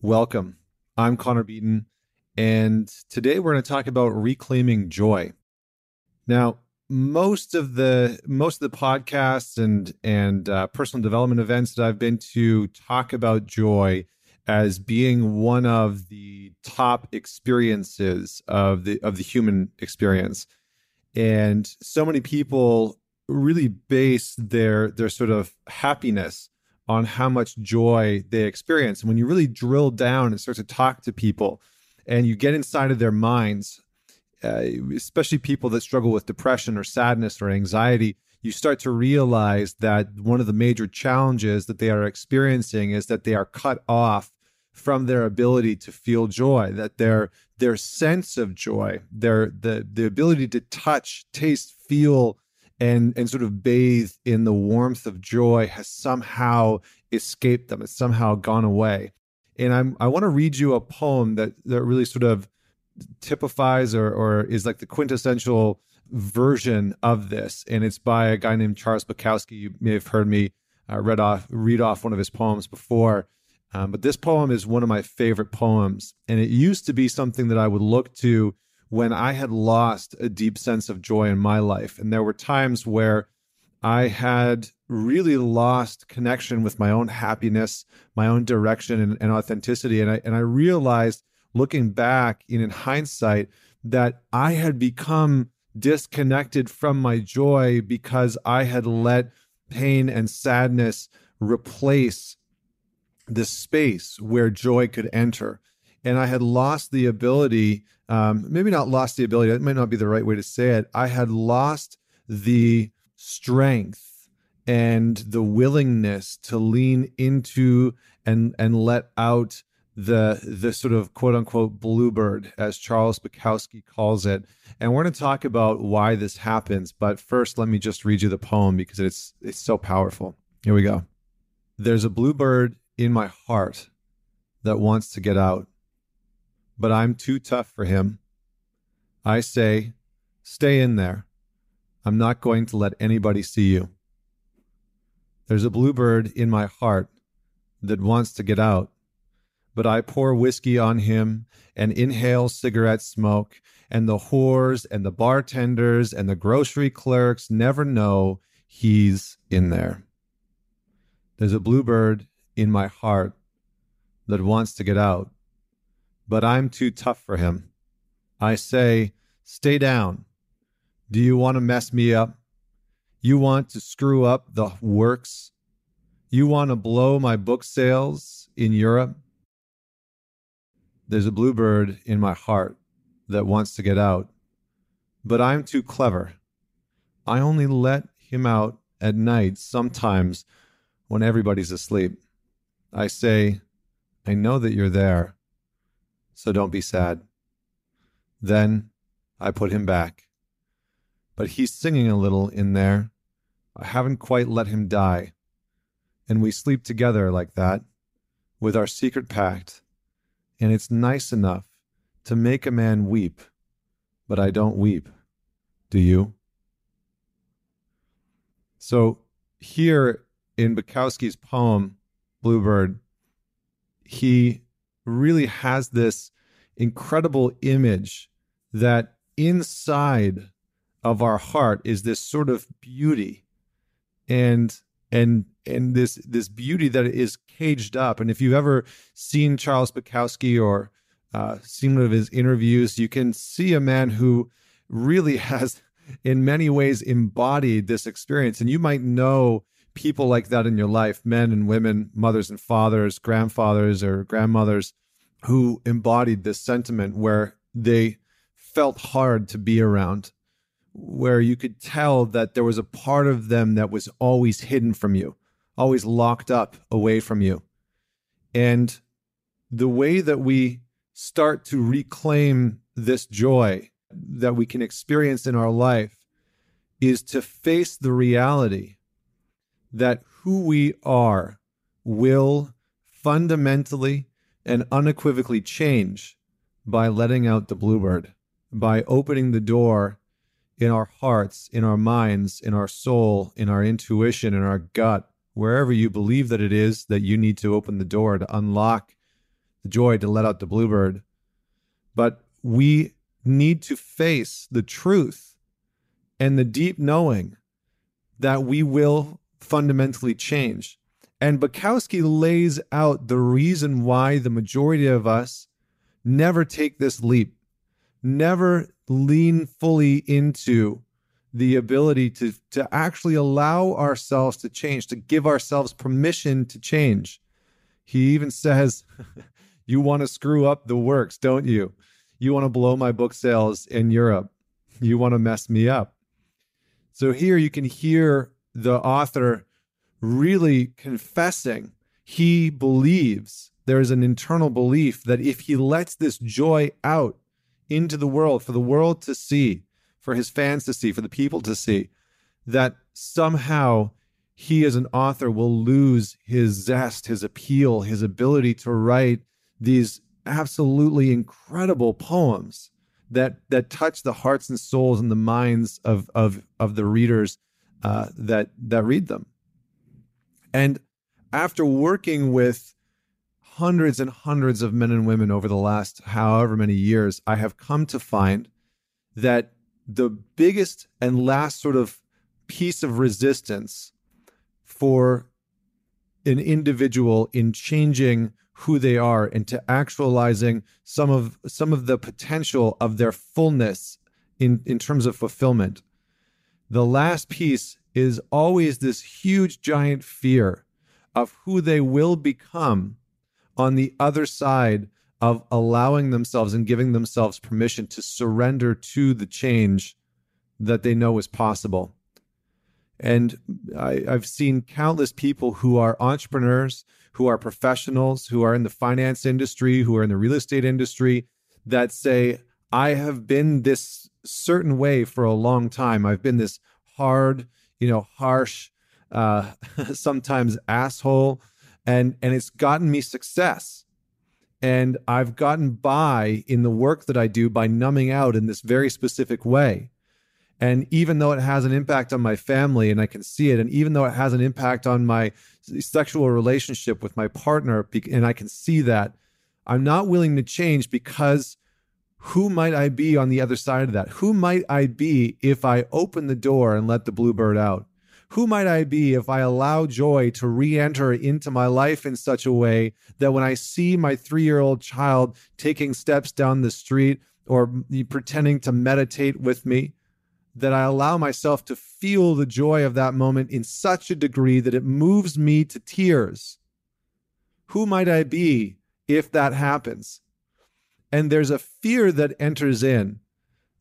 Welcome. I'm Connor Beaton, and today we're going to talk about reclaiming joy. Now, most of the most of the podcasts and and uh, personal development events that I've been to talk about joy as being one of the top experiences of the of the human experience. And so many people really base their their sort of happiness on how much joy they experience. And when you really drill down and start to talk to people and you get inside of their minds, uh, especially people that struggle with depression or sadness or anxiety, you start to realize that one of the major challenges that they are experiencing is that they are cut off from their ability to feel joy that their their sense of joy their the the ability to touch taste feel and and sort of bathe in the warmth of joy has somehow escaped them. It's somehow gone away. And i'm i want to read you a poem that that really sort of typifies or or is like the quintessential version of this. And it's by a guy named charles bukowski. You may have heard me uh, read off read off one of his poems before. Um, but this poem is one of my favorite poems. And it used to be something that I would look to when I had lost a deep sense of joy in my life. And there were times where I had really lost connection with my own happiness, my own direction and, and authenticity. And I, and I realized looking back in, in hindsight that I had become disconnected from my joy because I had let pain and sadness replace the space where joy could enter. And I had lost the ability, um, maybe not lost the ability, that might not be the right way to say it. I had lost the strength and the willingness to lean into and and let out the the sort of quote unquote bluebird as Charles Bukowski calls it. And we're going to talk about why this happens, but first let me just read you the poem because it's it's so powerful. Here we go. There's a bluebird in my heart that wants to get out, but I'm too tough for him. I say, stay in there. I'm not going to let anybody see you. There's a bluebird in my heart that wants to get out, but I pour whiskey on him and inhale cigarette smoke, and the whores and the bartenders and the grocery clerks never know he's in there. There's a bluebird in my heart that wants to get out, but I'm too tough for him. I say, Stay down. Do you want to mess me up? You want to screw up the works? You want to blow my book sales in Europe? There's a bluebird in my heart that wants to get out, but I'm too clever. I only let him out at night sometimes when everybody's asleep. I say, I know that you're there, so don't be sad. Then I put him back. But he's singing a little in there. I haven't quite let him die. And we sleep together like that, with our secret pact. And it's nice enough to make a man weep, but I don't weep. Do you? So here in Bukowski's poem, Bluebird, he really has this incredible image that inside of our heart is this sort of beauty. And and and this this beauty that is caged up. And if you've ever seen charles bukowski or uh, seen one of his interviews you can see a man who really has in many ways embodied this experience. And you might know people like that in your life, men and women, mothers and fathers, grandfathers or grandmothers, who embodied this sentiment where they felt hard to be around, where you could tell that there was a part of them that was always hidden from you, always locked up away from you. And the way that we start to reclaim this joy that we can experience in our life is to face the reality that who we are will fundamentally and unequivocally change by letting out the bluebird, by opening the door in our hearts, in our minds, in our soul, in our intuition, in our gut, wherever you believe that it is that you need to open the door to unlock the joy to let out the bluebird. But we need to face the truth and the deep knowing that we will fundamentally change. And Bukowski lays out the reason why the majority of us never take this leap, never lean fully into the ability to, to actually allow ourselves to change, to give ourselves permission to change. He even says, You want to screw up the works, don't you? You want to blow my book sales in Europe. You want to mess me up. So here you can hear the author really confessing he believes there is an internal belief that if he lets this joy out into the world for the world to see, for his fans to see, for the people to see, that somehow he as an author will lose his zest, his appeal, his ability to write these absolutely incredible poems that that touch the hearts and souls and the minds of of of the readers uh, that that read them. And after working with hundreds and hundreds of men and women over the last however many years, I have come to find that the biggest and last sort of piece of resistance for an individual in changing who they are and to actualizing some of some of the potential of their fullness in in terms of fulfillment the last piece is always this huge giant fear of who they will become on the other side of allowing themselves and giving themselves permission to surrender to the change that they know is possible. And I, have seen countless people who are entrepreneurs, who are professionals, who are in the finance industry, who are in the real estate industry that say, I have been this certain way for a long time. I've been this hard, you know, harsh, uh, sometimes asshole, and and it's gotten me success. And I've gotten by in the work that I do by numbing out in this very specific way. And even though it has an impact on my family and I can see it, and even though it has an impact on my sexual relationship with my partner, and I can see that, I'm not willing to change because who might I be on the other side of that? Who might I be if I open the door and let the bluebird out? Who might I be if I allow joy to re enter into my life in such a way that when I see my three year old child taking steps down the street or pretending to meditate with me, that I allow myself to feel the joy of that moment in such a degree that it moves me to tears? Who might I be if that happens? And there's a fear that enters in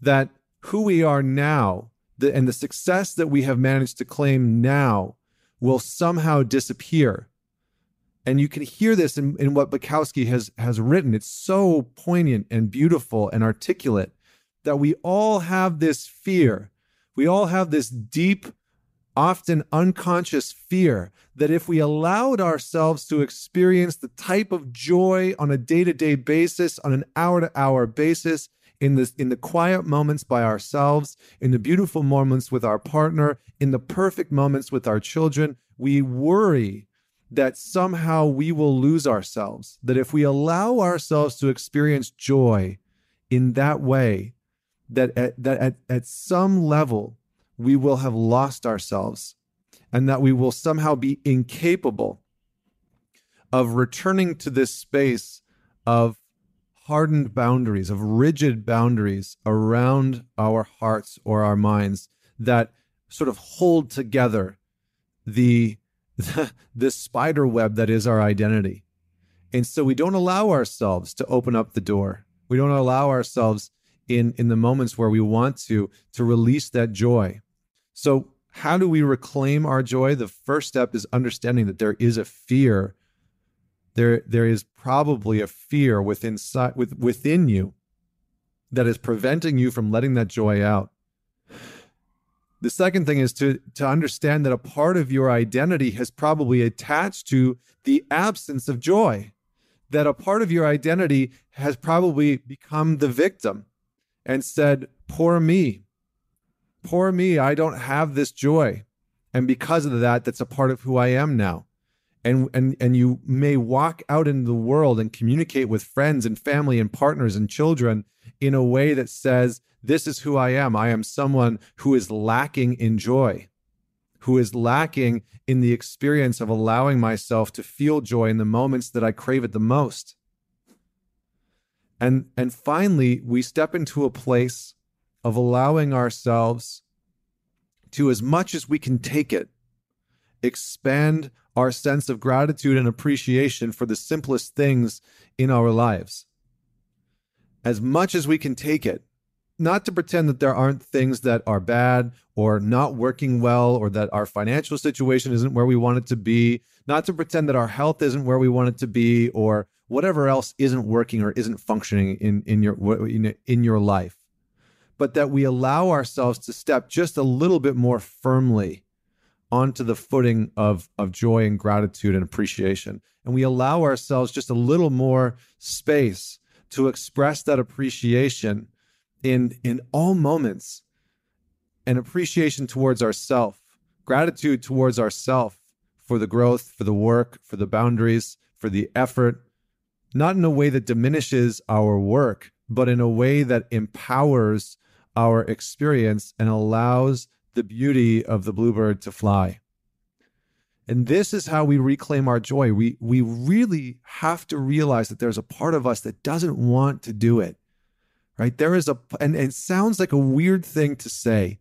that who we are now the, and the success that we have managed to claim now will somehow disappear. And you can hear this in, in what Bukowski has, has written. It's so poignant and beautiful and articulate that we all have this fear. We all have this deep often unconscious fear that if we allowed ourselves to experience the type of joy on a day-to-day basis on an hour-to-hour basis in the in the quiet moments by ourselves in the beautiful moments with our partner in the perfect moments with our children we worry that somehow we will lose ourselves. That if we allow ourselves to experience joy in that way that at, that at, at some level we will have lost ourselves and that we will somehow be incapable of returning to this space of hardened boundaries, of rigid boundaries around our hearts or our minds that sort of hold together the, the, the spider web that is our identity. And so we don't allow ourselves to open up the door. We don't allow ourselves in in the moments where we want to to release that joy so, how do we reclaim our joy? The first step is understanding that there is a fear. There, there is probably a fear within, with, within you that is preventing you from letting that joy out. The second thing is to, to understand that a part of your identity has probably attached to the absence of joy, that a part of your identity has probably become the victim and said, Poor me, Poor me, I don't have this joy. And because of that, that's a part of who I am now. and and and you may walk out into the world and communicate with friends and family and partners and children in a way that says this is who I am. I am someone who is lacking in joy, who is lacking in the experience of allowing myself to feel joy in the moments that I crave it the most. And and finally, we step into a place of allowing ourselves to as much as we can take it expand our sense of gratitude and appreciation for the simplest things in our lives. As much as we can take it, not to pretend that there aren't things that are bad or not working well or that our financial situation isn't where we want it to be, not to pretend that our health isn't where we want it to be or whatever else isn't working or isn't functioning in in your in your life. But that we allow ourselves to step just a little bit more firmly onto the footing of of joy and gratitude and appreciation. And we allow ourselves just a little more space to express that appreciation in in all moments. And appreciation towards ourself gratitude towards ourself for the growth for the work for the boundaries for the effort. Not in a way that diminishes our work but in a way that empowers our experience and allows the beauty of the bluebird to fly. And this is how we reclaim our joy. We we really have to realize that there's a part of us that doesn't want to do it. Right? There is a and, and it sounds like a weird thing to say.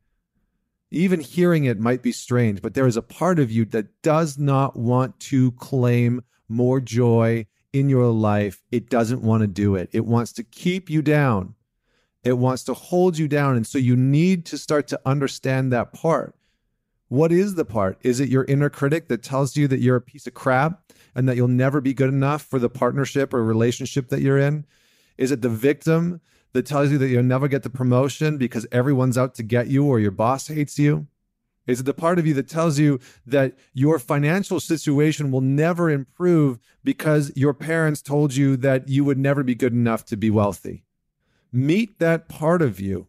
Even hearing it might be strange, but there is a part of you that does not want to claim more joy in your life. It doesn't want to do it. It wants to keep you down. It wants to hold you down. And so you need to start to understand that part. What is the part? Is it your inner critic that tells you that you're a piece of crap and that you'll never be good enough for the partnership or relationship that you're in? Is it the victim that tells you that you'll never get the promotion because everyone's out to get you or your boss hates you? Is it the part of you that tells you that your financial situation will never improve because your parents told you that you would never be good enough to be wealthy? Meet that part of you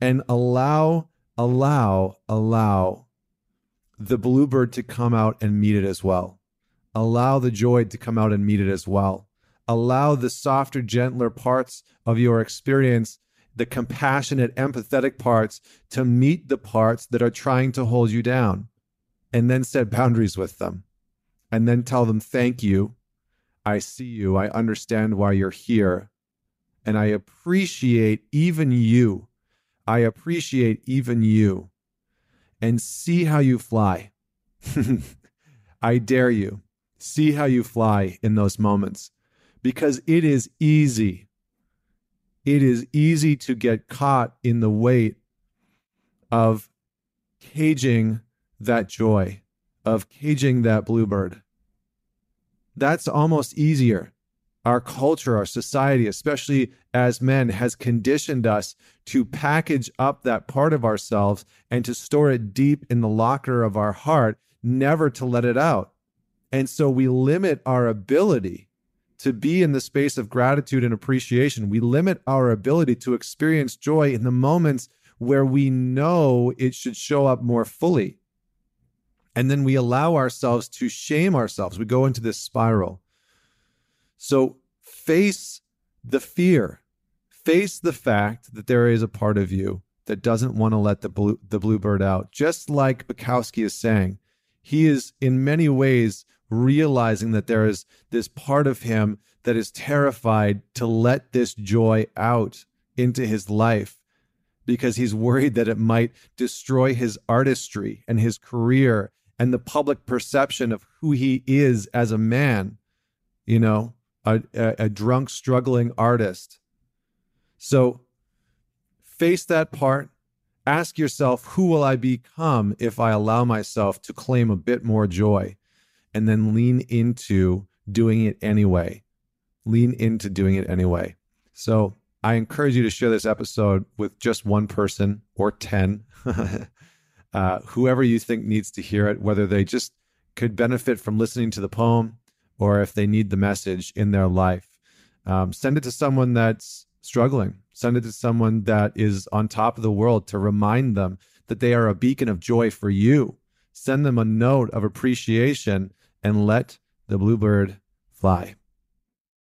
and allow, allow, allow the bluebird to come out and meet it as well. Allow the joy to come out and meet it as well. Allow the softer, gentler parts of your experience, the compassionate, empathetic parts, to meet the parts that are trying to hold you down. And then set boundaries with them. And then tell them, thank you. I see you. I understand why you're here and I appreciate even you. I appreciate even you. And see how you fly. I dare you. See how you fly in those moments because it is easy. It is easy to get caught in the weight of caging that joy, of caging that bluebird. That's almost easier our culture, our society, especially as men, has conditioned us to package up that part of ourselves and to store it deep in the locker of our heart, never to let it out. And so we limit our ability to be in the space of gratitude and appreciation. We limit our ability to experience joy in the moments where we know it should show up more fully. And then we allow ourselves to shame ourselves. We go into this spiral so face the fear, face the fact that there is a part of you that doesn't want to let the blue, the bluebird out. Just like Bukowski is saying, he is in many ways realizing that there is this part of him that is terrified to let this joy out into his life because he's worried that it might destroy his artistry and his career and the public perception of who he is as a man, you know? A, a, a drunk, struggling artist. So face that part. Ask yourself, who will I become if I allow myself to claim a bit more joy? And then lean into doing it anyway. Lean into doing it anyway. So I encourage you to share this episode with just one person or 10, uh, whoever you think needs to hear it, whether they just could benefit from listening to the poem or if they need the message in their life. Um, send it to someone that's struggling. Send it to someone that is on top of the world to remind them that they are a beacon of joy for you. Send them a note of appreciation and let the bluebird fly.